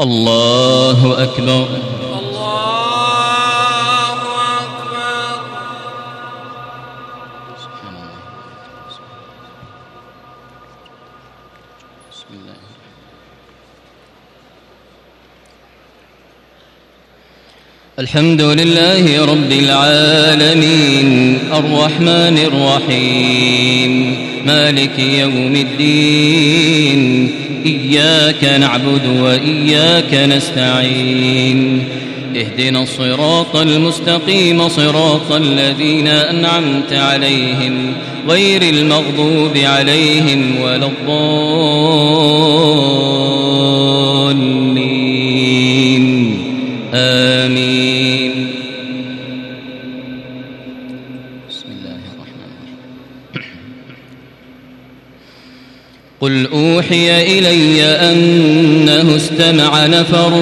الله أكبر. الله أكبر سبحان الله بسم الله الحمد لله رب العالمين الرحمن الرحيم مالك يوم الدين. إياك نعبد وإياك نستعين. اهدنا الصراط المستقيم صراط الذين أنعمت عليهم غير المغضوب عليهم ولا الضالين. قل أوحي إلي أنه استمع نفر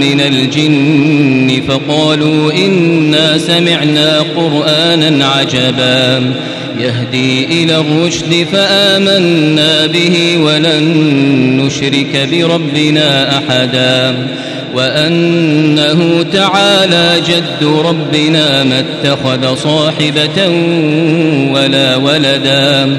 من الجن فقالوا إنا سمعنا قرآنا عجبا يهدي إلى الرشد فآمنا به ولن نشرك بربنا أحدا وأنه تعالى جد ربنا ما اتخذ صاحبة ولا ولدا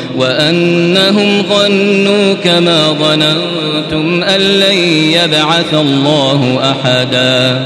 وأنهم ظنوا كما ظننتم أن لن يبعث الله أحدا.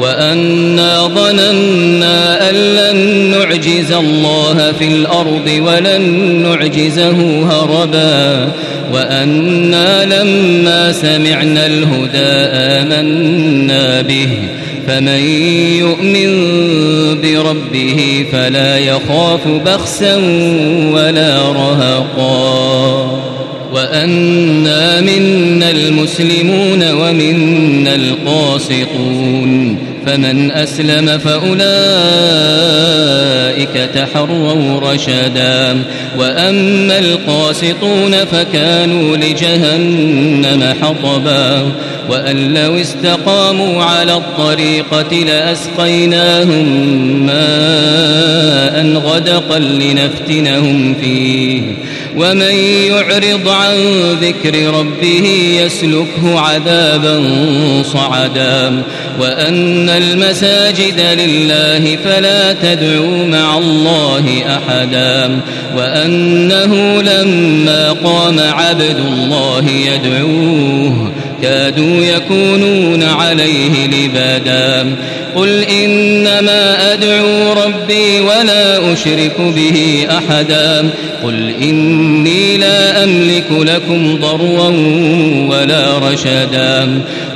وأنا ظننا أن لن نعجز الله في الأرض ولن نعجزه هربا وأنا لما سمعنا الهدى آمنا به فمن يؤمن بربه فلا يخاف بخسا ولا رهقا وأنا منا المسلمون ومنا القاسطون فمن أسلم فأولئك تحروا رشدا. وأما القاسطون فكانوا لجهنم حطبا. وأن لو استقاموا على الطريقة لأسقيناهم ماء غدقا لنفتنهم فيه. ومن يعرض عن ذكر ربه يسلكه عذابا صعدا. وأن المساجد لله فلا تدعوا مع الله أحدا وأنه لما قام عبد الله يدعوه كادوا يكونون عليه لبادا قل إنما أدعو ربي ولا أشرك به أحدا قل إني لا أملك لكم ضرا ولا رشدا